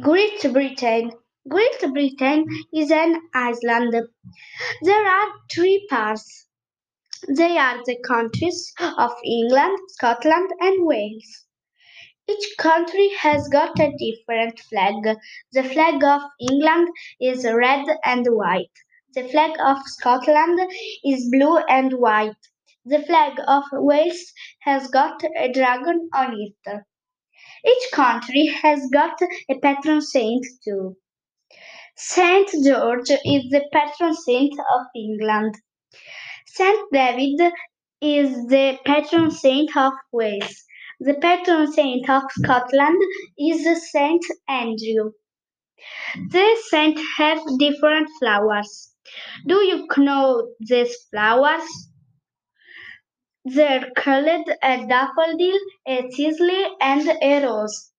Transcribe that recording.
Great Britain. Great Britain is an island. There are three parts. They are the countries of England, Scotland, and Wales. Each country has got a different flag. The flag of England is red and white. The flag of Scotland is blue and white. The flag of Wales has got a dragon on it. Each country has got a patron saint too. Saint George is the patron saint of England. Saint David is the patron saint of Wales. The patron saint of Scotland is Saint Andrew. The saints have different flowers. Do you know these flowers? They're called a uh, daffodil, uh, a thistle, and a rose.